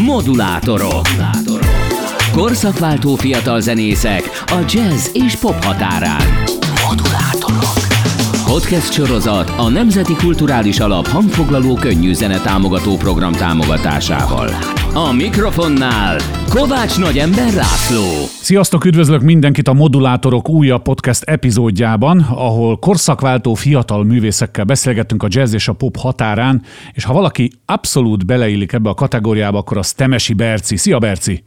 Modulátorok. Korszakváltó fiatal zenészek a jazz és pop határán. Modulátorok. Podcast sorozat a Nemzeti Kulturális Alap hangfoglaló könnyű zene támogató program támogatásával. A mikrofonnál Kovács Nagyember László. Sziasztok, üdvözlök mindenkit a Modulátorok újabb podcast epizódjában, ahol korszakváltó fiatal művészekkel beszélgettünk a jazz és a pop határán, és ha valaki abszolút beleillik ebbe a kategóriába, akkor az Temesi Berci. Szia Berci!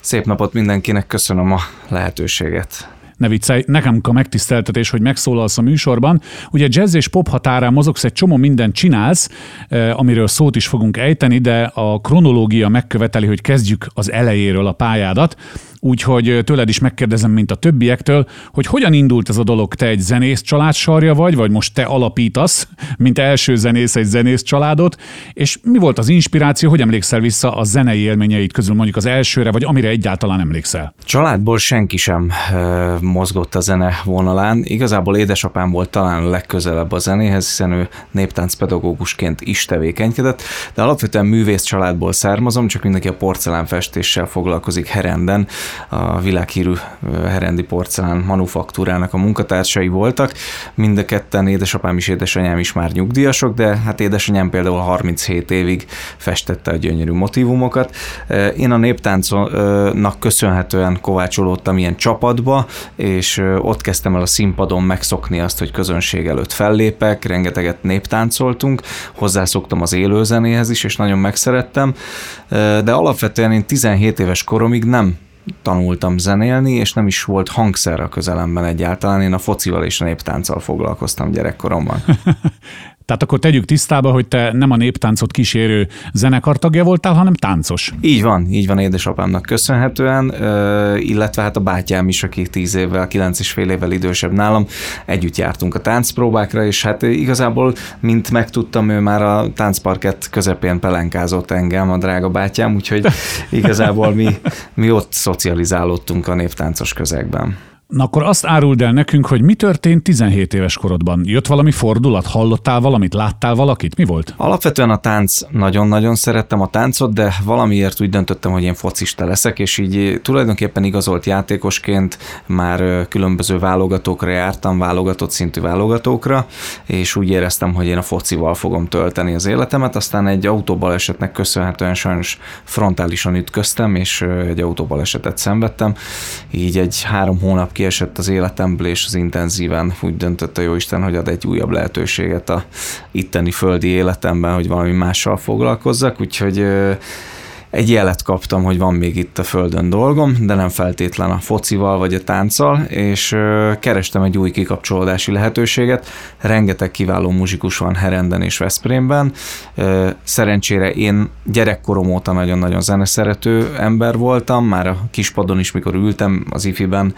Szép napot mindenkinek, köszönöm a lehetőséget ne viccelj, nekem a megtiszteltetés, hogy megszólalsz a műsorban. Ugye jazz és pop határán mozogsz, egy csomó mindent csinálsz, eh, amiről szót is fogunk ejteni, de a kronológia megköveteli, hogy kezdjük az elejéről a pályádat úgyhogy tőled is megkérdezem, mint a többiektől, hogy hogyan indult ez a dolog? Te egy zenész család sarja vagy, vagy most te alapítasz, mint első zenész egy zenész családot, és mi volt az inspiráció, hogy emlékszel vissza a zenei élményeid közül mondjuk az elsőre, vagy amire egyáltalán emlékszel? Családból senki sem e, mozgott a zene vonalán. Igazából édesapám volt talán legközelebb a zenéhez, hiszen ő néptáncpedagógusként is tevékenykedett, de alapvetően művész családból származom, csak mindenki a porcelánfestéssel foglalkozik Herenden, a világhírű herendi porcelán manufaktúrának a munkatársai voltak. Mind a ketten, édesapám és édesanyám is már nyugdíjasok, de hát édesanyám például 37 évig festette a gyönyörű motivumokat. Én a néptáncnak köszönhetően kovácsolódtam ilyen csapatba, és ott kezdtem el a színpadon megszokni azt, hogy közönség előtt fellépek, rengeteget néptáncoltunk, hozzászoktam az élőzenéhez is, és nagyon megszerettem, de alapvetően én 17 éves koromig nem tanultam zenélni, és nem is volt hangszer a közelemben egyáltalán. Én a focival és a néptánccal foglalkoztam gyerekkoromban. Tehát akkor tegyük tisztába, hogy te nem a néptáncot kísérő zenekartagja voltál, hanem táncos. Így van, így van édesapámnak köszönhetően, illetve hát a bátyám is, aki tíz évvel, kilenc és fél évvel idősebb nálam, együtt jártunk a táncpróbákra, és hát igazából, mint megtudtam, ő már a táncparkett közepén pelenkázott engem, a drága bátyám, úgyhogy igazából mi, mi ott szocializálódtunk a néptáncos közegben. Na akkor azt áruld el nekünk, hogy mi történt 17 éves korodban. Jött valami fordulat? Hallottál valamit? Láttál valakit? Mi volt? Alapvetően a tánc, nagyon-nagyon szerettem a táncot, de valamiért úgy döntöttem, hogy én focista leszek, és így tulajdonképpen igazolt játékosként már különböző válogatókra jártam, válogatott szintű válogatókra, és úgy éreztem, hogy én a focival fogom tölteni az életemet, aztán egy autóbalesetnek köszönhetően sajnos frontálisan ütköztem, és egy autóbalesetet szenvedtem, így egy három hónap kiesett az életemből, és az intenzíven úgy döntött a Jóisten, hogy ad egy újabb lehetőséget a itteni földi életemben, hogy valami mással foglalkozzak, úgyhogy egy jelet kaptam, hogy van még itt a földön dolgom, de nem feltétlen a focival vagy a tánccal, és kerestem egy új kikapcsolódási lehetőséget. Rengeteg kiváló muzsikus van Herenden és Veszprémben. Szerencsére én gyerekkorom óta nagyon-nagyon zeneszerető ember voltam, már a kispadon is, mikor ültem az ifiben,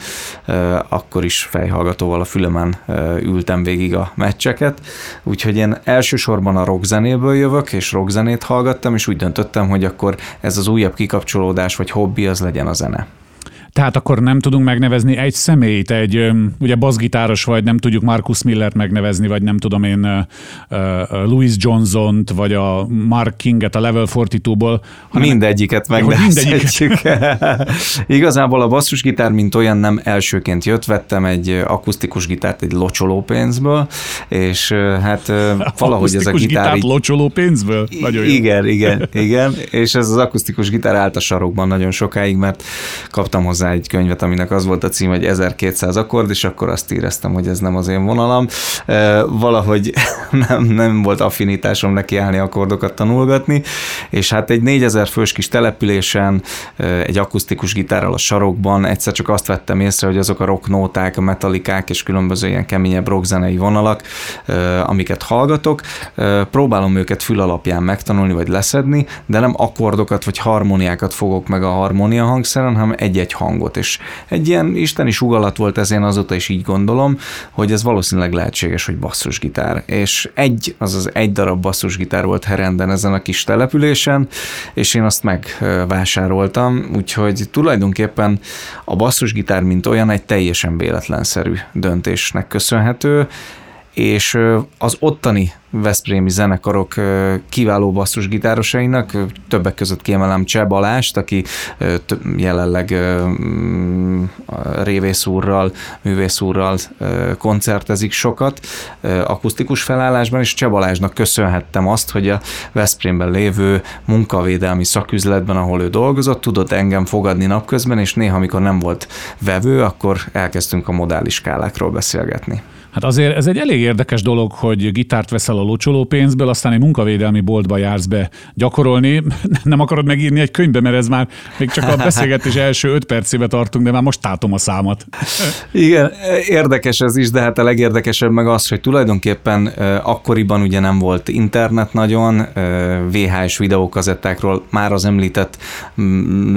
akkor is fejhallgatóval a fülemen ültem végig a meccseket, úgyhogy én elsősorban a rockzenéből jövök, és rockzenét hallgattam, és úgy döntöttem, hogy akkor ez az újabb kikapcsolódás vagy hobbi az legyen a zene. Tehát akkor nem tudunk megnevezni egy személyt, egy ugye baszgitáros vagy, nem tudjuk Marcus Millert megnevezni, vagy nem tudom én Louis Johnson-t, vagy a Mark Kinget a Level 42-ból. Mindegyiket megnevezhetjük. Igazából a basszusgitár, mint olyan nem elsőként jött, vettem egy akusztikus gitárt egy locsoló pénzből, és hát valahogy ez a gitár... Gitárt így... locsoló pénzből? Nagyon jó. Igen, igen, igen, és ez az akusztikus gitár állt a sarokban nagyon sokáig, mert kaptam hozzá hozzá egy könyvet, aminek az volt a cím, hogy 1200 akkord, és akkor azt éreztem, hogy ez nem az én vonalam. Valahogy nem, nem volt affinitásom neki állni akkordokat tanulgatni, és hát egy 4000 fős kis településen, egy akusztikus gitárral a sarokban egyszer csak azt vettem észre, hogy azok a rocknóták, a metalikák és különböző ilyen keményebb rockzenei vonalak, amiket hallgatok, próbálom őket fül alapján megtanulni vagy leszedni, de nem akkordokat vagy harmóniákat fogok meg a harmónia hangszeren, hanem egy-egy hang hangot, és egy ilyen isteni sugallat volt ez, én azóta is így gondolom, hogy ez valószínűleg lehetséges, hogy basszusgitár. És egy, azaz egy darab basszusgitár volt Herenden ezen a kis településen, és én azt megvásároltam, úgyhogy tulajdonképpen a basszusgitár, mint olyan, egy teljesen véletlenszerű döntésnek köszönhető, és az ottani Veszprémi zenekarok kiváló basszusgitárosainak, többek között kiemelem Cseh Balást, aki jelenleg révész úrral, művész úrral koncertezik sokat akusztikus felállásban, és Cseh Balázsnak köszönhettem azt, hogy a Veszprémben lévő munkavédelmi szaküzletben, ahol ő dolgozott, tudott engem fogadni napközben, és néha, amikor nem volt vevő, akkor elkezdtünk a modális skálákról beszélgetni. Hát azért ez egy elég érdekes dolog, hogy gitárt veszel a locsoló pénzből, aztán egy munkavédelmi boltba jársz be gyakorolni. Nem akarod megírni egy könyvbe, mert ez már még csak a beszélgetés első öt percébe tartunk, de már most tátom a számat. Igen, érdekes ez is, de hát a legérdekesebb meg az, hogy tulajdonképpen akkoriban ugye nem volt internet nagyon, VHS videókazettákról már az említett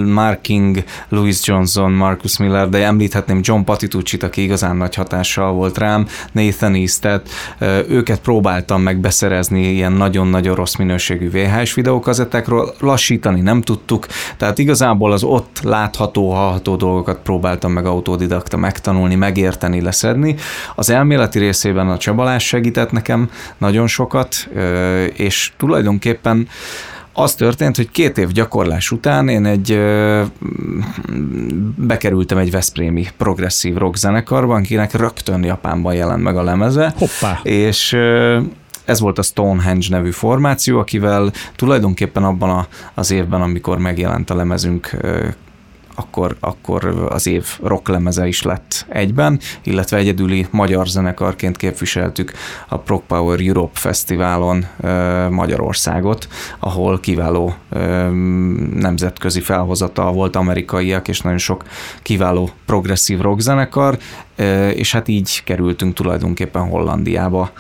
Mark King, Louis Johnson, Marcus Miller, de említhetném John Patitucci-t, aki igazán nagy hatással volt rám, Nathan East-et, őket próbáltam meg beszerezni ilyen nagyon-nagyon rossz minőségű VHS videókazettákról, lassítani nem tudtuk, tehát igazából az ott látható, hallható dolgokat próbáltam meg autodidakta megtanulni, megérteni, leszedni. Az elméleti részében a Csabalás segített nekem nagyon sokat, és tulajdonképpen az történt, hogy két év gyakorlás után én egy bekerültem egy Veszprémi progresszív rock zenekarban, akinek rögtön Japánban jelent meg a lemeze. Hoppá. És ez volt a Stonehenge nevű formáció, akivel tulajdonképpen abban a, az évben, amikor megjelent a lemezünk, akkor, akkor az év rocklemeze is lett egyben, illetve egyedüli magyar zenekarként képviseltük a Prog Power Europe Fesztiválon Magyarországot, ahol kiváló nemzetközi felhozatal volt amerikaiak, és nagyon sok kiváló progresszív rock zenekar, és hát így kerültünk tulajdonképpen Hollandiába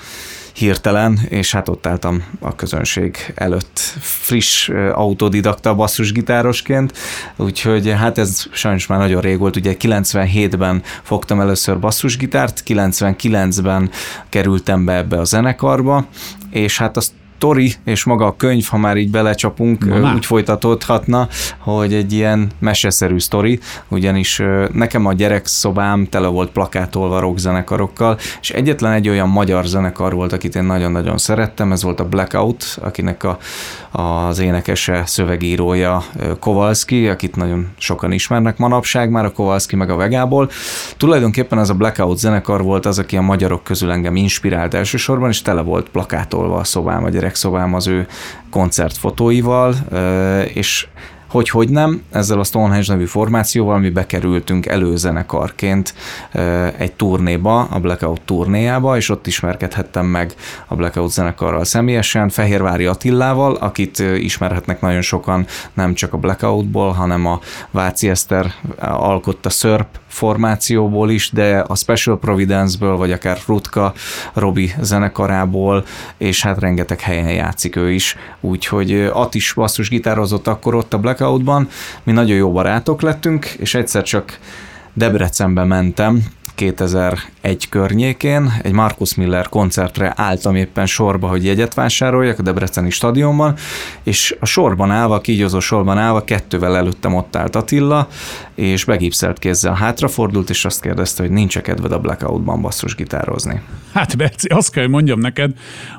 hirtelen, és hát ott álltam a közönség előtt friss autodidakta basszusgitárosként, úgyhogy hát ez sajnos már nagyon rég volt, ugye 97-ben fogtam először basszusgitárt, 99-ben kerültem be ebbe a zenekarba, és hát azt sztori és maga a könyv, ha már így belecsapunk, Na, úgy folytatódhatna, hogy egy ilyen meseszerű sztori, ugyanis nekem a gyerekszobám tele volt plakátolva rockzenekarokkal, és egyetlen egy olyan magyar zenekar volt, akit én nagyon-nagyon szerettem, ez volt a Blackout, akinek a, az énekese, szövegírója Kowalski, akit nagyon sokan ismernek manapság, már a Kowalski meg a Vegából. Tulajdonképpen az a Blackout zenekar volt az, aki a magyarok közül engem inspirált elsősorban, és tele volt plakátolva a szobám, a gyerekszobám az ő koncertfotóival, és hogy hogy nem, ezzel a Stonehenge nevű formációval mi bekerültünk előzenekarként egy turnéba, a Blackout turnéjába, és ott ismerkedhettem meg a Blackout zenekarral személyesen, Fehérvári Attillával, akit ismerhetnek nagyon sokan nem csak a Blackoutból, hanem a Váci Eszter alkotta szörp formációból is, de a Special Providence-ből, vagy akár Rutka Robi zenekarából, és hát rengeteg helyen játszik ő is, úgyhogy At is basszus gitározott akkor ott a Blackoutban, mi nagyon jó barátok lettünk, és egyszer csak Debrecenbe mentem, 2001 környékén egy Markus Miller koncertre álltam éppen sorba, hogy jegyet vásároljak a Debreceni stadionban, és a sorban állva, kígyózó sorban állva, kettővel előttem ott állt Attila, és begipszelt kézzel hátrafordult, és azt kérdezte, hogy nincs -e kedved a Blackoutban basszus gitározni. Hát Berci, azt kell, hogy mondjam neked,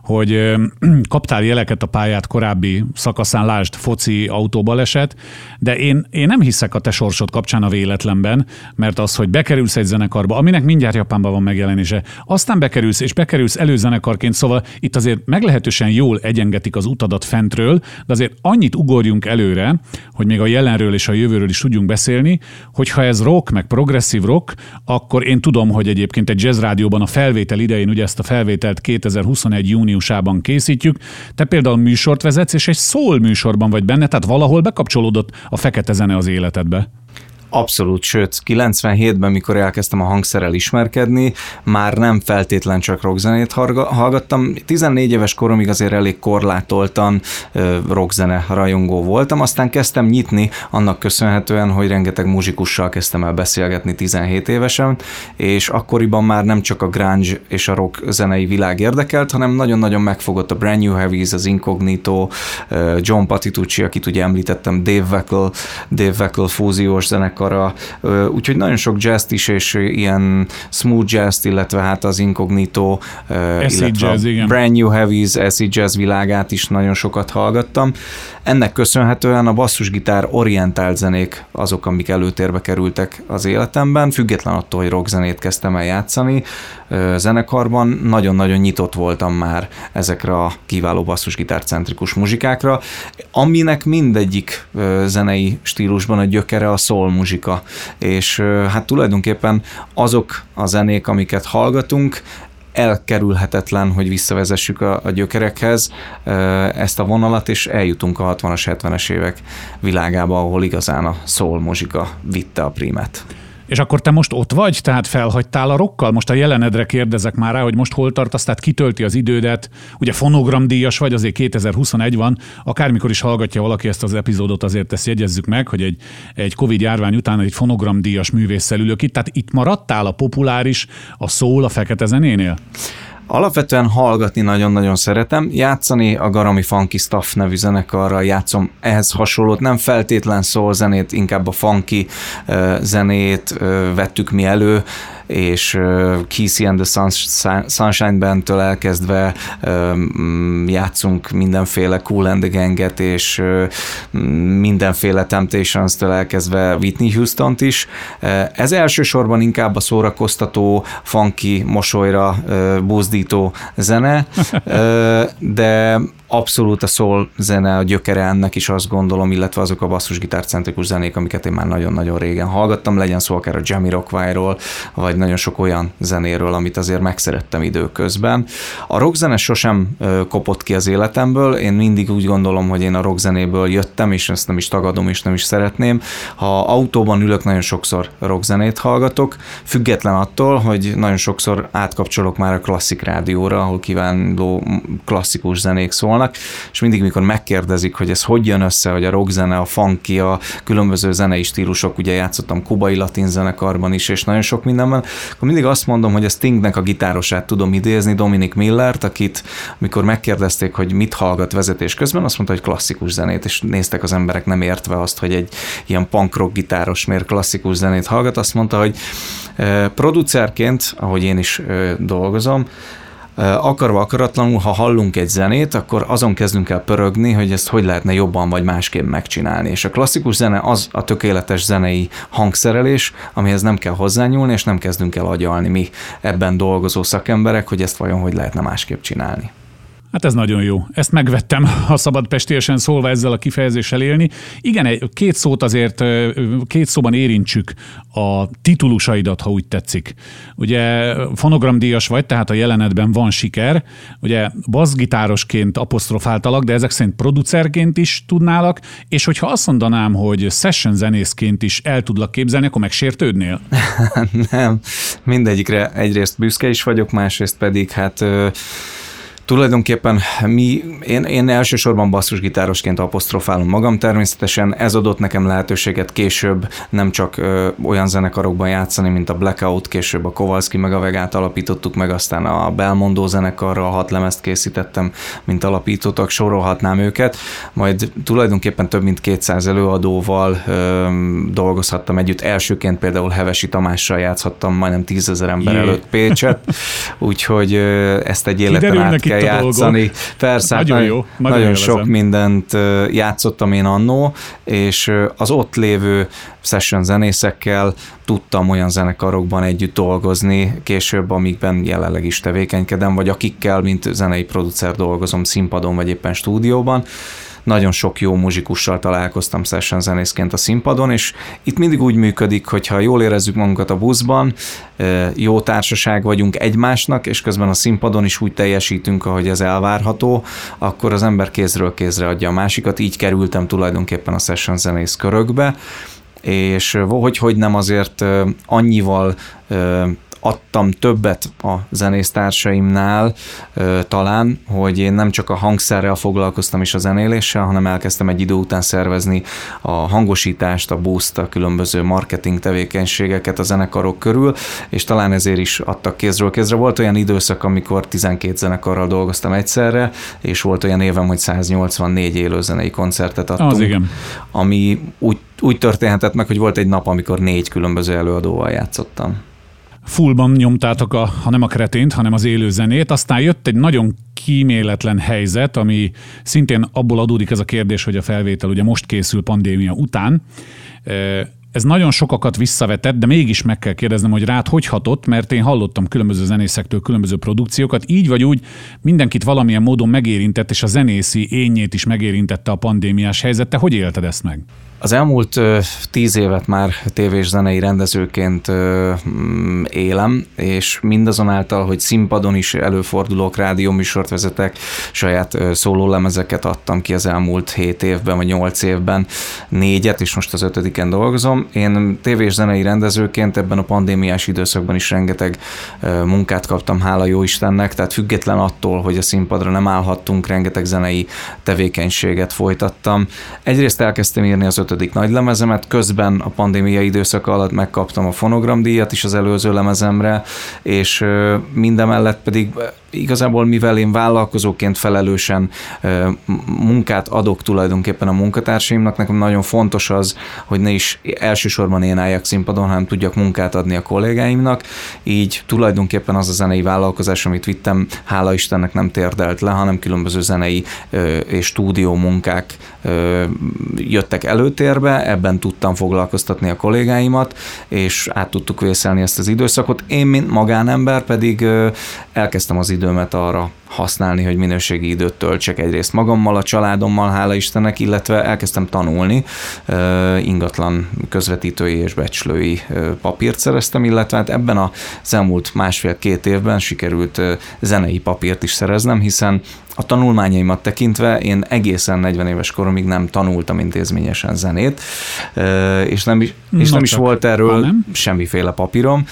hogy kaptál jeleket a pályát korábbi szakaszán, lásd, foci autóbaleset, de én, én nem hiszek a te sorsod kapcsán a véletlenben, mert az, hogy bekerülsz egy zenekarba, aminek mindjárt Japánban van megjelenése, aztán bekerülsz, és bekerülsz előzenekarként, szóval itt azért meglehetősen jól egyengetik az utadat fentről, de azért annyit ugorjunk előre, hogy még a jelenről és a jövőről is tudjunk beszélni, hogyha ez rock, meg progresszív rock, akkor én tudom, hogy egyébként egy jazz rádióban a felvétel idején, ugye ezt a felvételt 2021 júniusában készítjük, te például műsort vezetsz, és egy szól műsorban vagy benne, tehát valahol bekapcsolódott a fekete zene az életedbe. Abszolút, sőt, 97-ben, mikor elkezdtem a hangszerrel ismerkedni, már nem feltétlen csak rockzenét hallgattam. 14 éves koromig azért elég korlátoltan rockzene rajongó voltam, aztán kezdtem nyitni annak köszönhetően, hogy rengeteg muzsikussal kezdtem el beszélgetni 17 évesen, és akkoriban már nem csak a grunge és a rock zenei világ érdekelt, hanem nagyon-nagyon megfogott a Brand New Heavies, az Incognito, John Patitucci, akit ugye említettem, Dave Weckl, Dave Weckl fúziós zenek zenekara, úgyhogy nagyon sok jazz is, és ilyen smooth jazz illetve hát az Incognito, illetve jazz, igen. Brand New Heavies, acid jazz világát is nagyon sokat hallgattam. Ennek köszönhetően a basszusgitár orientált zenék azok, amik előtérbe kerültek az életemben, független attól, hogy rockzenét kezdtem el játszani zenekarban, nagyon-nagyon nyitott voltam már ezekre a kiváló basszusgitár centrikus muzsikákra, aminek mindegyik zenei stílusban a gyökere a soul muzsika, és hát tulajdonképpen azok a zenék, amiket hallgatunk, elkerülhetetlen, hogy visszavezessük a, a gyökerekhez ezt a vonalat, és eljutunk a 60-as, 70-es évek világába, ahol igazán a soul muzsika vitte a primet. És akkor te most ott vagy, tehát felhagytál a rokkal? Most a jelenedre kérdezek már rá, hogy most hol tartasz, tehát kitölti az idődet. Ugye fonogramdíjas vagy, azért 2021 van, akármikor is hallgatja valaki ezt az epizódot, azért ezt jegyezzük meg, hogy egy, egy Covid járvány után egy fonogramdíjas művésszel ülök itt, tehát itt maradtál a populáris, a szól a fekete zenénél? Alapvetően hallgatni nagyon-nagyon szeretem, játszani a Garami Funky Staff nevű zenekarral játszom ehhez hasonlót, nem feltétlen szól zenét, inkább a funky zenét vettük mi elő, és Kissy and the Sunshine Bandtől elkezdve játszunk mindenféle Cool and the Gang-et, és mindenféle Temptations-től elkezdve Whitney Houston-t is. Ez elsősorban inkább a szórakoztató, funky, mosolyra buzdító zene, de abszolút a szól zene a gyökere ennek is azt gondolom, illetve azok a basszusgitárcentrikus zenék, amiket én már nagyon-nagyon régen hallgattam, legyen szó akár a Jamie Rockwire-ról, vagy nagyon sok olyan zenéről, amit azért megszerettem időközben. A rockzene sosem kopott ki az életemből, én mindig úgy gondolom, hogy én a rockzenéből jöttem, és ezt nem is tagadom, és nem is szeretném. Ha autóban ülök, nagyon sokszor rockzenét hallgatok, független attól, hogy nagyon sokszor átkapcsolok már a klasszik rádióra, ahol kívánló klasszikus zenék szólnak, szólnak, és mindig, mikor megkérdezik, hogy ez hogy jön össze, hogy a rockzene, a funky, a különböző zenei stílusok, ugye játszottam kubai latin zenekarban is, és nagyon sok mindenben, akkor mindig azt mondom, hogy a Stingnek a gitárosát tudom idézni, Dominic Millert, akit, amikor megkérdezték, hogy mit hallgat vezetés közben, azt mondta, hogy klasszikus zenét, és néztek az emberek nem értve azt, hogy egy ilyen punk rock gitáros miért klasszikus zenét hallgat, azt mondta, hogy eh, producerként, ahogy én is eh, dolgozom, akarva akaratlanul, ha hallunk egy zenét, akkor azon kezdünk el pörögni, hogy ezt hogy lehetne jobban vagy másképp megcsinálni. És a klasszikus zene az a tökéletes zenei hangszerelés, amihez nem kell hozzányúlni, és nem kezdünk el agyalni mi ebben dolgozó szakemberek, hogy ezt vajon hogy lehetne másképp csinálni. Hát ez nagyon jó. Ezt megvettem, ha szabad pestélyesen szólva ezzel a kifejezéssel élni. Igen, két szót azért, két szóban érintsük a titulusaidat, ha úgy tetszik. Ugye fonogramdíjas vagy, tehát a jelenetben van siker. Ugye bassgitárosként apostrofáltalak, de ezek szerint producerként is tudnálak, és hogyha azt mondanám, hogy session zenészként is el tudlak képzelni, akkor megsértődnél? Nem, mindegyikre egyrészt büszke is vagyok, másrészt pedig hát Tulajdonképpen mi, én, én elsősorban basszusgitárosként apostrofálom magam, természetesen ez adott nekem lehetőséget később nem csak ö, olyan zenekarokban játszani, mint a Blackout, később a Kowalski meg a Vegát alapítottuk meg, aztán a Belmondó zenekarra hat lemezt készítettem, mint alapítottak, sorolhatnám őket, majd tulajdonképpen több mint 200 előadóval ö, dolgozhattam együtt, elsőként például Hevesi Tamással játszhattam majdnem tízezer ember Jé. előtt Pécset, úgyhogy ö, ezt egy életen át kell kell játszani. Persze, nagyon, hát jó, nagyon, nagyon sok mindent játszottam én annó, és az ott lévő session zenészekkel tudtam olyan zenekarokban együtt dolgozni később, amikben jelenleg is tevékenykedem, vagy akikkel, mint zenei producer dolgozom színpadon, vagy éppen stúdióban nagyon sok jó muzsikussal találkoztam session zenészként a színpadon, és itt mindig úgy működik, hogy ha jól érezzük magunkat a buszban, jó társaság vagyunk egymásnak, és közben a színpadon is úgy teljesítünk, ahogy ez elvárható, akkor az ember kézről kézre adja a másikat. Így kerültem tulajdonképpen a session zenész körökbe, és hogy, hogy nem azért annyival adtam többet a zenésztársaimnál talán, hogy én nem csak a hangszerrel foglalkoztam és a zenéléssel, hanem elkezdtem egy idő után szervezni a hangosítást, a boost, a különböző marketing tevékenységeket a zenekarok körül, és talán ezért is adtak kézről kézre. Volt olyan időszak, amikor 12 zenekarral dolgoztam egyszerre, és volt olyan évem, hogy 184 élőzenei koncertet adtunk. Az igen. Ami úgy, úgy történhetett meg, hogy volt egy nap, amikor négy különböző előadóval játszottam fullban nyomtátok, a, ha nem a kretént, hanem az élő zenét, aztán jött egy nagyon kíméletlen helyzet, ami szintén abból adódik ez a kérdés, hogy a felvétel ugye most készül pandémia után. Ez nagyon sokakat visszavetett, de mégis meg kell kérdeznem, hogy rád hogy hatott, mert én hallottam különböző zenészektől különböző produkciókat, így vagy úgy mindenkit valamilyen módon megérintett, és a zenészi énjét is megérintette a pandémiás helyzet. Te hogy élted ezt meg? Az elmúlt tíz évet már tévés zenei rendezőként mm, élem, és mindazonáltal, hogy színpadon is előfordulok, rádióműsort vezetek, saját szólólemezeket adtam ki az elmúlt hét évben, vagy nyolc évben, négyet, és most az ötödiken dolgozom. Én tévés zenei rendezőként ebben a pandémiás időszakban is rengeteg munkát kaptam, hála jó Istennek, tehát független attól, hogy a színpadra nem állhattunk, rengeteg zenei tevékenységet folytattam. Egyrészt elkezdtem írni az ötödik nagy lemezemet, közben a pandémia időszaka alatt megkaptam a fonogramdíjat is az előző lemezemre, és mindemellett pedig igazából mivel én vállalkozóként felelősen munkát adok tulajdonképpen a munkatársaimnak, nekem nagyon fontos az, hogy ne is elsősorban én álljak színpadon, hanem tudjak munkát adni a kollégáimnak, így tulajdonképpen az a zenei vállalkozás, amit vittem, hála Istennek nem térdelt le, hanem különböző zenei és stúdió munkák jöttek előtérbe, ebben tudtam foglalkoztatni a kollégáimat, és át tudtuk vészelni ezt az időszakot. Én, mint magánember pedig elkezdtem az időmet arra használni, hogy minőségi időt töltsek egyrészt magammal, a családommal, hála Istennek, illetve elkezdtem tanulni, ingatlan közvetítői és becslői papírt szereztem, illetve hát ebben az elmúlt másfél-két évben sikerült zenei papírt is szereznem, hiszen a tanulmányaimat tekintve én egészen 40 éves koromig nem tanultam intézményesen zenét, és nem is, és nem is volt erről semmiféle papírom.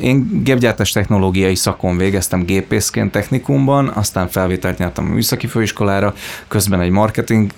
Én gépgyártás technológiai szakon végeztem gépészként technikumban, aztán felvételt nyertem a műszaki főiskolára, közben egy marketing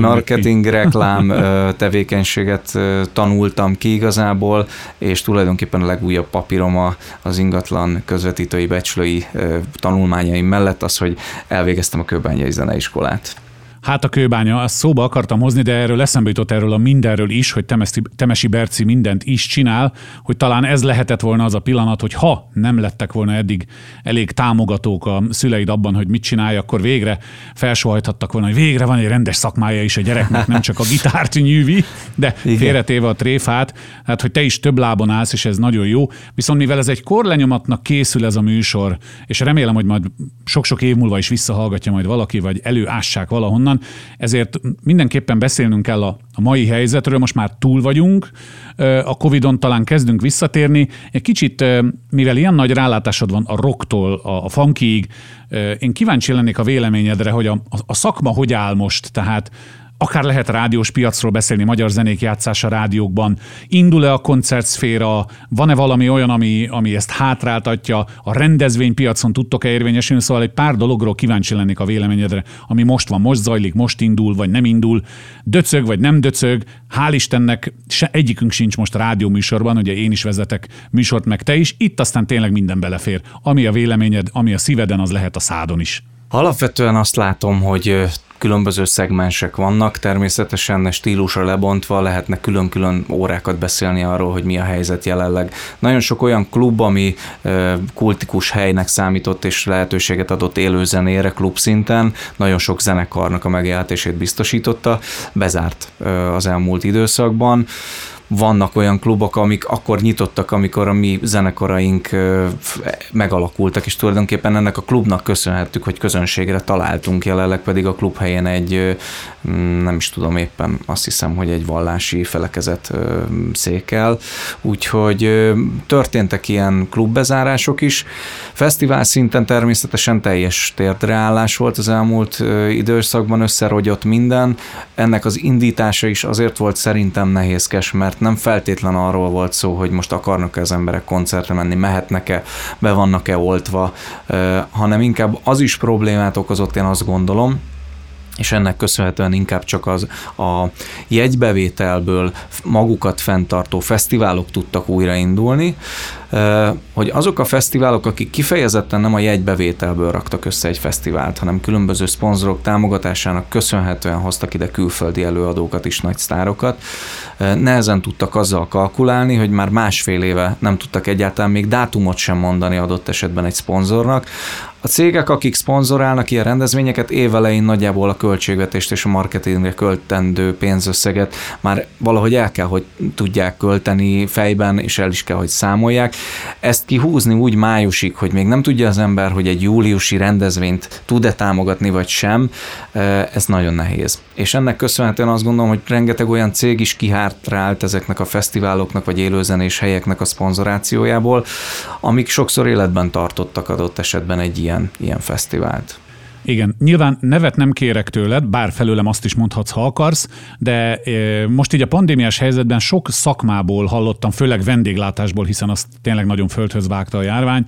marketing, reklám tevékenységet tanultam ki igazából, és tulajdonképpen a legújabb papírom az ingatlan közvetítői becslői tanulmányaim mellett az, hogy elvégeztem a Kőbányai Zeneiskolát. Hát a kőbánya, azt szóba akartam hozni, de erről eszembe jutott erről a mindenről is, hogy Temesi, Temesi Berci mindent is csinál, hogy talán ez lehetett volna az a pillanat, hogy ha nem lettek volna eddig elég támogatók a szüleid abban, hogy mit csinálj, akkor végre felsohajthattak volna, hogy végre van egy rendes szakmája is a gyereknek, nem csak a gitárt nyűvi, de félretéve a tréfát, hát hogy te is több lábon állsz, és ez nagyon jó. Viszont mivel ez egy korlenyomatnak készül ez a műsor, és remélem, hogy majd sok-sok év múlva is visszahallgatja majd valaki, vagy előássák valahonnan, onnan, ezért mindenképpen beszélnünk kell a, a mai helyzetről, most már túl vagyunk, a Covid-on talán kezdünk visszatérni. Egy kicsit, mivel ilyen nagy rálátásod van a rocktól a, a funkiig, én kíváncsi lennék a véleményedre, hogy a, a, szakma hogy áll most, tehát akár lehet rádiós piacról beszélni, magyar zenék játszása rádiókban, indul-e a koncertszféra, van-e valami olyan, ami, ami ezt hátráltatja, a rendezvénypiacon tudtok-e érvényesülni, szóval egy pár dologról kíváncsi lennék a véleményedre, ami most van, most zajlik, most indul, vagy nem indul, döcög, vagy nem döcög, hál' Istennek se, egyikünk sincs most rádióműsorban, ugye én is vezetek műsort, meg te is, itt aztán tényleg minden belefér. Ami a véleményed, ami a szíveden, az lehet a szádon is. Alapvetően azt látom, hogy különböző szegmensek vannak, természetesen stílusra lebontva lehetne külön-külön órákat beszélni arról, hogy mi a helyzet jelenleg. Nagyon sok olyan klub, ami kultikus helynek számított és lehetőséget adott élő zenére klub szinten, nagyon sok zenekarnak a megjelentését biztosította, bezárt az elmúlt időszakban vannak olyan klubok, amik akkor nyitottak, amikor a mi zenekaraink megalakultak, és tulajdonképpen ennek a klubnak köszönhettük, hogy közönségre találtunk, jelenleg pedig a klub helyén egy, nem is tudom éppen, azt hiszem, hogy egy vallási felekezet székel, úgyhogy történtek ilyen klubbezárások is. Fesztivál szinten természetesen teljes térdreállás volt az elmúlt időszakban, összerogyott minden. Ennek az indítása is azért volt szerintem nehézkes, mert nem feltétlen arról volt szó, hogy most akarnak -e az emberek koncertre menni, mehetnek-e, be vannak-e oltva, hanem inkább az is problémát okozott, én azt gondolom, és ennek köszönhetően inkább csak az a jegybevételből magukat fenntartó fesztiválok tudtak újraindulni, hogy azok a fesztiválok, akik kifejezetten nem a jegybevételből raktak össze egy fesztivált, hanem különböző szponzorok támogatásának köszönhetően hoztak ide külföldi előadókat is, nagy sztárokat, nehezen tudtak azzal kalkulálni, hogy már másfél éve nem tudtak egyáltalán még dátumot sem mondani adott esetben egy szponzornak, a cégek, akik szponzorálnak ilyen rendezvényeket, évelején nagyjából a költségvetést és a marketingre költendő pénzösszeget már valahogy el kell, hogy tudják költeni fejben, és el is kell, hogy számolják. Ezt kihúzni úgy májusig, hogy még nem tudja az ember, hogy egy júliusi rendezvényt tud-e támogatni, vagy sem, ez nagyon nehéz. És ennek köszönhetően azt gondolom, hogy rengeteg olyan cég is kihátrált ezeknek a fesztiváloknak, vagy élőzenés helyeknek a szponzorációjából, amik sokszor életben tartottak adott esetben egy ilyen ilyen, fesztivált. Igen, nyilván nevet nem kérek tőled, bár felőlem azt is mondhatsz, ha akarsz, de most így a pandémiás helyzetben sok szakmából hallottam, főleg vendéglátásból, hiszen azt tényleg nagyon földhöz vágta a járvány,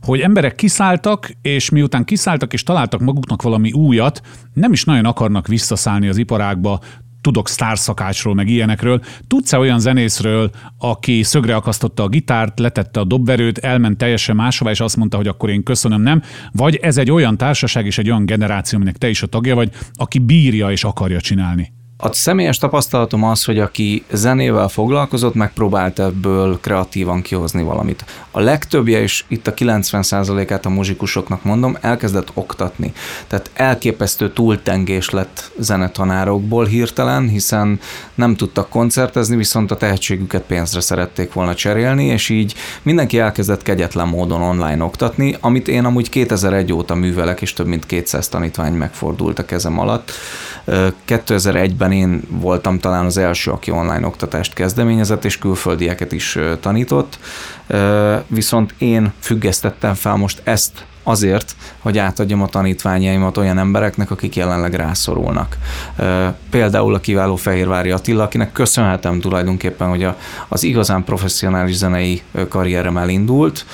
hogy emberek kiszálltak, és miután kiszálltak és találtak maguknak valami újat, nem is nagyon akarnak visszaszállni az iparágba, tudok sztárszakácsról, meg ilyenekről. Tudsz-e olyan zenészről, aki szögre akasztotta a gitárt, letette a dobverőt, elment teljesen máshova, és azt mondta, hogy akkor én köszönöm, nem? Vagy ez egy olyan társaság és egy olyan generáció, aminek te is a tagja vagy, aki bírja és akarja csinálni? A személyes tapasztalatom az, hogy aki zenével foglalkozott, megpróbált ebből kreatívan kihozni valamit. A legtöbbje, és itt a 90%-át a muzsikusoknak mondom, elkezdett oktatni. Tehát elképesztő túltengés lett zenetanárokból hirtelen, hiszen nem tudtak koncertezni, viszont a tehetségüket pénzre szerették volna cserélni, és így mindenki elkezdett kegyetlen módon online oktatni, amit én amúgy 2001 óta művelek, és több mint 200 tanítvány megfordult a kezem alatt. 2001-ben én voltam talán az első, aki online oktatást kezdeményezett, és külföldieket is tanított, viszont én függesztettem fel most ezt azért, hogy átadjam a tanítványaimat olyan embereknek, akik jelenleg rászorulnak. Például a kiváló Fehérvári Attila, akinek köszönhetem tulajdonképpen, hogy az igazán professzionális zenei karrierem elindult,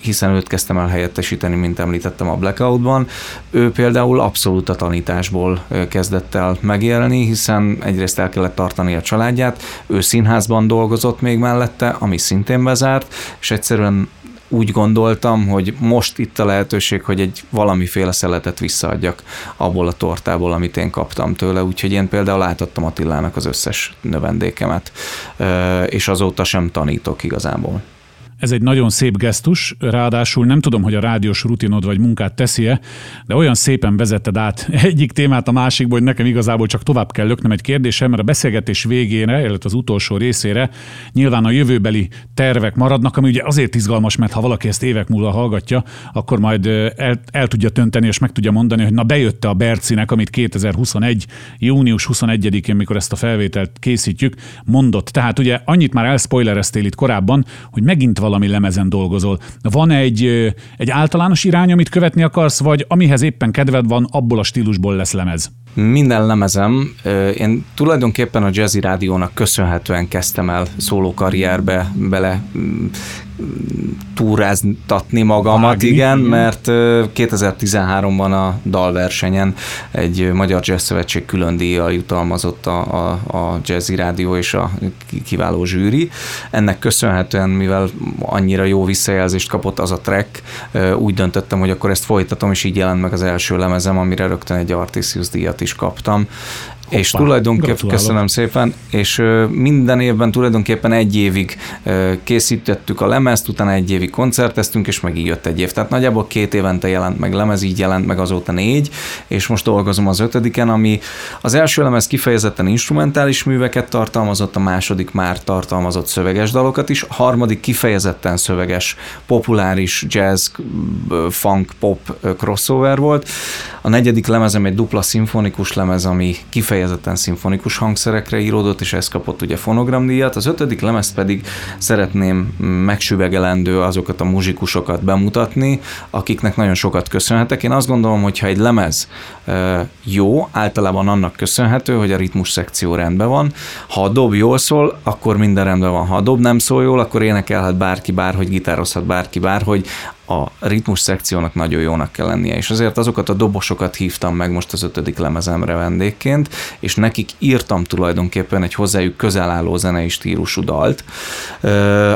hiszen őt kezdtem el helyettesíteni, mint említettem a Blackoutban. Ő például abszolút a tanításból kezdett el megélni, hiszen egyrészt el kellett tartani a családját, ő színházban dolgozott még mellette, ami szintén bezárt, és egyszerűen úgy gondoltam, hogy most itt a lehetőség, hogy egy valamiféle szeletet visszaadjak abból a tortából, amit én kaptam tőle, úgyhogy én például átadtam Attilának az összes növendékemet, és azóta sem tanítok igazából. Ez egy nagyon szép gesztus, ráadásul nem tudom, hogy a rádiós rutinod vagy munkát teszi-e, de olyan szépen vezetted át egyik témát a másikba, hogy nekem igazából csak tovább kell löknem egy kérdésem, mert a beszélgetés végére, illetve az utolsó részére nyilván a jövőbeli tervek maradnak, ami ugye azért izgalmas, mert ha valaki ezt évek múlva hallgatja, akkor majd el, el tudja tönteni és meg tudja mondani, hogy na bejötte a Bercinek, amit 2021. június 21-én, mikor ezt a felvételt készítjük, mondott. Tehát ugye annyit már elspoilereztél itt korábban, hogy megint valami lemezen dolgozol. Van egy, egy általános irány, amit követni akarsz, vagy amihez éppen kedved van, abból a stílusból lesz lemez? Minden lemezem, én tulajdonképpen a Jazzy Rádiónak köszönhetően kezdtem el szóló karrierbe bele túráztatni magamat, Vágni, igen, igen, mert 2013-ban a dalversenyen egy Magyar Jazz Szövetség külön díjjal jutalmazott a, a, a Jazzy Rádió és a kiváló zsűri. Ennek köszönhetően, mivel annyira jó visszajelzést kapott az a track, úgy döntöttem, hogy akkor ezt folytatom, és így jelent meg az első lemezem, amire rögtön egy Artisius díjat is kaptam. Hoppá, és tulajdonképpen, köszönöm szépen, és minden évben tulajdonképpen egy évig készítettük a lemezt, utána egy évig koncerteztünk, és meg így jött egy év. Tehát nagyjából két évente jelent meg lemez, így jelent meg azóta négy, és most dolgozom az ötödiken, ami az első lemez kifejezetten instrumentális műveket tartalmazott, a második már tartalmazott szöveges dalokat is, a harmadik kifejezetten szöveges, populáris jazz, funk, pop crossover volt, a negyedik lemezem egy dupla szimfonikus lemez, ami kifejezetten kifejezetten szimfonikus hangszerekre íródott, és ez kapott ugye fonogramdíjat. Az ötödik lemez pedig szeretném megsüvegelendő azokat a muzsikusokat bemutatni, akiknek nagyon sokat köszönhetek. Én azt gondolom, hogy ha egy lemez jó, általában annak köszönhető, hogy a ritmus szekció rendben van. Ha a dob jól szól, akkor minden rendben van. Ha a dob nem szól jól, akkor énekelhet bárki bárhogy, gitározhat bárki bárhogy a ritmus szekciónak nagyon jónak kell lennie, és azért azokat a dobosokat hívtam meg most az ötödik lemezemre vendégként, és nekik írtam tulajdonképpen egy hozzájuk közel álló zenei stílusú dalt,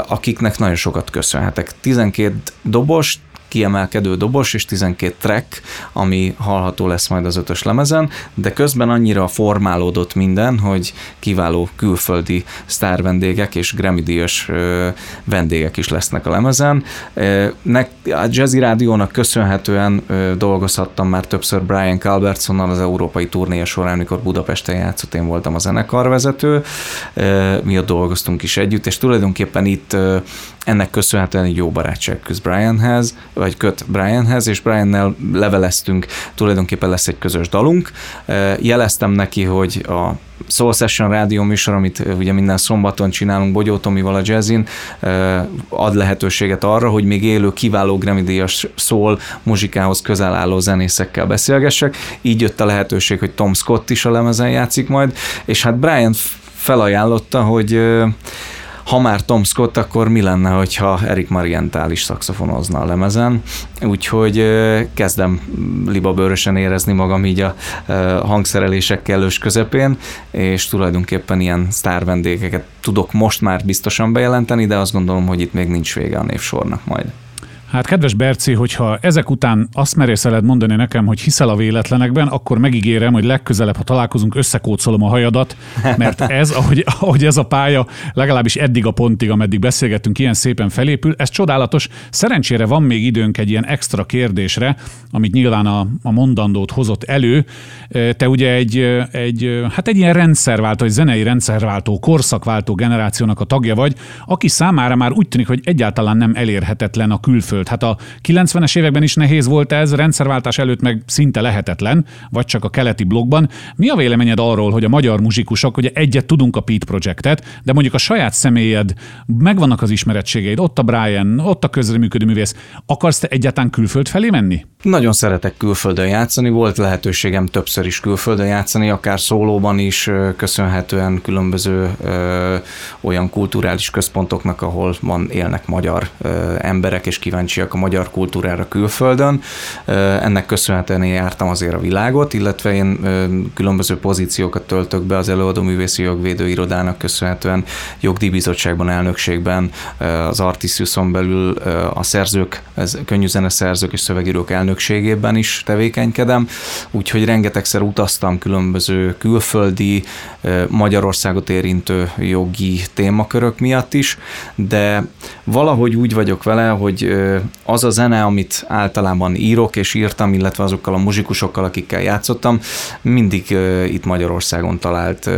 akiknek nagyon sokat köszönhetek. 12 dobos, kiemelkedő dobos és 12 track, ami hallható lesz majd az ötös lemezen, de közben annyira formálódott minden, hogy kiváló külföldi sztár vendégek és Grammy díjas vendégek is lesznek a lemezen. A Jazzy Rádiónak köszönhetően dolgozhattam már többször Brian Calbertsonnal az európai turnéja során, amikor Budapesten játszott, én voltam a zenekarvezető, mi ott dolgoztunk is együtt, és tulajdonképpen itt ennek köszönhetően egy jó barátság köz Brianhez, vagy köt Brianhez, és Briannel leveleztünk, tulajdonképpen lesz egy közös dalunk. Jeleztem neki, hogy a Soul Session rádió műsor, amit ugye minden szombaton csinálunk Bogyó Tomival a jazzin, ad lehetőséget arra, hogy még élő, kiváló Grammy díjas szól muzsikához közel álló zenészekkel beszélgessek. Így jött a lehetőség, hogy Tom Scott is a lemezen játszik majd, és hát Brian felajánlotta, hogy ha már Tom Scott, akkor mi lenne, hogyha Erik Marienthal is szaxofonozna a lemezen, úgyhogy kezdem libabőrösen érezni magam így a hangszerelések kellős közepén, és tulajdonképpen ilyen sztár vendégeket tudok most már biztosan bejelenteni, de azt gondolom, hogy itt még nincs vége a névsornak majd. Hát kedves Berci, hogyha ezek után azt merészeled mondani nekem, hogy hiszel a véletlenekben, akkor megígérem, hogy legközelebb, ha találkozunk, összekócolom a hajadat, mert ez, ahogy, ahogy ez a pálya legalábbis eddig a pontig, ameddig beszélgettünk, ilyen szépen felépül, ez csodálatos. Szerencsére van még időnk egy ilyen extra kérdésre, amit nyilván a, a mondandót hozott elő. Te ugye egy, egy, hát egy ilyen rendszerváltó, egy zenei rendszerváltó, korszakváltó generációnak a tagja vagy, aki számára már úgy tűnik, hogy egyáltalán nem elérhetetlen a külföld föld. Hát a 90-es években is nehéz volt ez, rendszerváltás előtt meg szinte lehetetlen, vagy csak a keleti blogban. Mi a véleményed arról, hogy a magyar muzsikusok, ugye egyet tudunk a Pete Projectet, de mondjuk a saját személyed, megvannak az ismerettségeid, ott a Brian, ott a közreműködő művész, akarsz te egyáltalán külföld felé menni? Nagyon szeretek külföldön játszani, volt lehetőségem többször is külföldön játszani, akár szólóban is, köszönhetően különböző ö, olyan kulturális központoknak, ahol van élnek magyar ö, emberek, és kíváncsiak a magyar kultúrára külföldön. Ennek köszönhetően én jártam azért a világot, illetve én különböző pozíciókat töltök be az előadó művészi jogvédő irodának köszönhetően, jogdíjbizottságban, elnökségben, az Artisiuson belül a szerzők, ez könnyű zeneszerzők és szövegírók elnök elnökségében is tevékenykedem, úgyhogy rengetegszer utaztam különböző külföldi, Magyarországot érintő jogi témakörök miatt is, de valahogy úgy vagyok vele, hogy az a zene, amit általában írok és írtam, illetve azokkal a muzsikusokkal, akikkel játszottam, mindig itt Magyarországon talált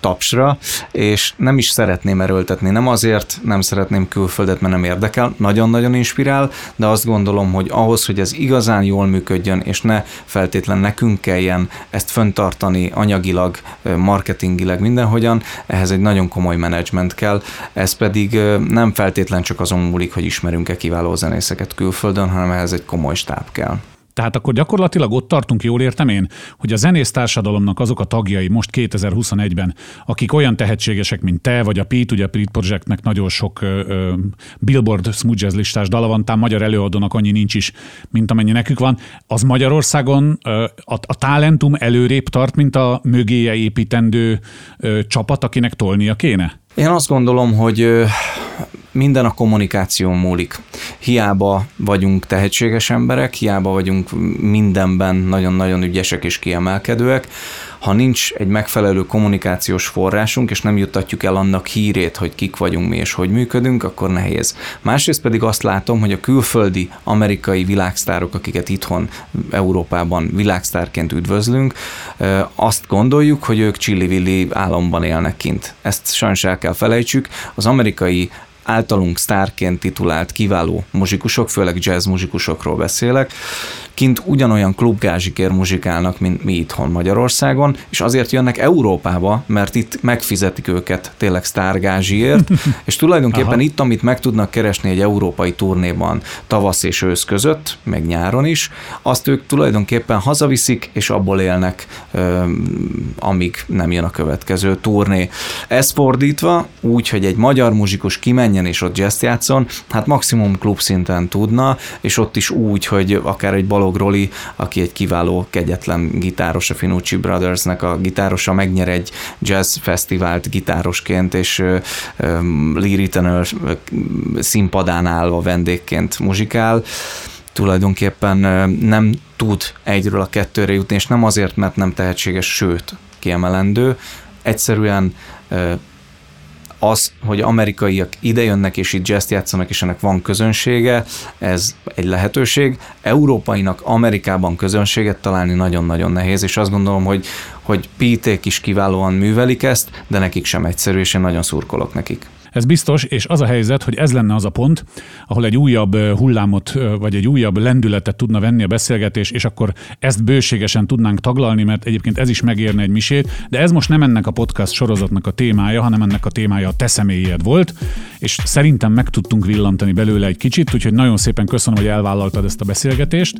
tapsra, és nem is szeretném erőltetni. Nem azért nem szeretném külföldet, mert nem érdekel, nagyon-nagyon inspirál, de azt gondolom, hogy ahhoz, hogy ez igazán jól működjön, és ne feltétlen nekünk kelljen ezt föntartani anyagilag, marketingileg, mindenhogyan, ehhez egy nagyon komoly menedzsment kell, ez pedig nem feltétlen csak azon múlik, hogy ismerünk-e kiváló zenészeket külföldön, hanem ehhez egy komoly stáb kell. Tehát akkor gyakorlatilag ott tartunk, jól értem én, hogy a zenész társadalomnak azok a tagjai most 2021-ben, akik olyan tehetségesek, mint te, vagy a Pete, ugye a Pete Projectnek nagyon sok ö, ö, Billboard smooth jazz listás dala van, tám magyar előadónak annyi nincs is, mint amennyi nekük van, az Magyarországon ö, a, a talentum előrébb tart, mint a mögéje építendő ö, csapat, akinek tolnia kéne? Én azt gondolom, hogy minden a kommunikáció múlik. Hiába vagyunk tehetséges emberek, hiába vagyunk mindenben nagyon-nagyon ügyesek és kiemelkedőek, ha nincs egy megfelelő kommunikációs forrásunk, és nem juttatjuk el annak hírét, hogy kik vagyunk mi és hogy működünk, akkor nehéz. Másrészt pedig azt látom, hogy a külföldi amerikai világsztárok, akiket itthon Európában világsztárként üdvözlünk, azt gondoljuk, hogy ők csillivilli államban élnek kint. Ezt sajnos el kell felejtsük. Az amerikai általunk sztárként titulált kiváló muzsikusok, főleg jazz muzsikusokról beszélek, kint ugyanolyan klubgázsikért muzsikálnak, mint mi itthon Magyarországon, és azért jönnek Európába, mert itt megfizetik őket tényleg sztárgázsiért, és tulajdonképpen Aha. itt, amit meg tudnak keresni egy európai turnéban tavasz és ősz között, meg nyáron is, azt ők tulajdonképpen hazaviszik, és abból élnek, amíg nem jön a következő turné. Ez fordítva, úgy, hogy egy magyar muzsikus kimenjen és ott jazz játszon, hát maximum klub szinten tudna, és ott is úgy, hogy akár egy Balog Roli, aki egy kiváló, kegyetlen gitáros, a Finucci Brothersnek a gitárosa, megnyer egy jazz fesztivált gitárosként, és Lee színpadán állva vendégként muzsikál. Tulajdonképpen nem tud egyről a kettőre jutni, és nem azért, mert nem tehetséges, sőt, kiemelendő, egyszerűen az, hogy amerikaiak idejönnek és itt jazz játszanak, és ennek van közönsége, ez egy lehetőség. Európainak Amerikában közönséget találni nagyon-nagyon nehéz, és azt gondolom, hogy, hogy Píték is kiválóan művelik ezt, de nekik sem egyszerű, és én nagyon szurkolok nekik. Ez biztos, és az a helyzet, hogy ez lenne az a pont, ahol egy újabb hullámot, vagy egy újabb lendületet tudna venni a beszélgetés, és akkor ezt bőségesen tudnánk taglalni, mert egyébként ez is megérne egy misét, de ez most nem ennek a podcast sorozatnak a témája, hanem ennek a témája a te személyed volt, és szerintem meg tudtunk villantani belőle egy kicsit, úgyhogy nagyon szépen köszönöm, hogy elvállaltad ezt a beszélgetést.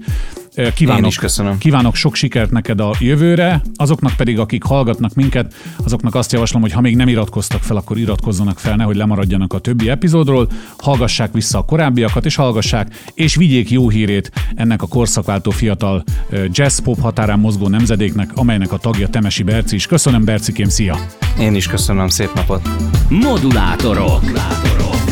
Kívánok, Én is köszönöm. Kívánok sok sikert neked a jövőre, azoknak pedig, akik hallgatnak minket, azoknak azt javaslom, hogy ha még nem iratkoztak fel, akkor iratkozzanak fel, nehogy lemaradjanak a többi epizódról, hallgassák vissza a korábbiakat, és hallgassák, és vigyék jó hírét ennek a korszakváltó fiatal jazz-pop határán mozgó nemzedéknek, amelynek a tagja Temesi Berci is. Köszönöm, Bercikém, szia! Én is köszönöm, szép napot! Modulátorok. Modulátorok.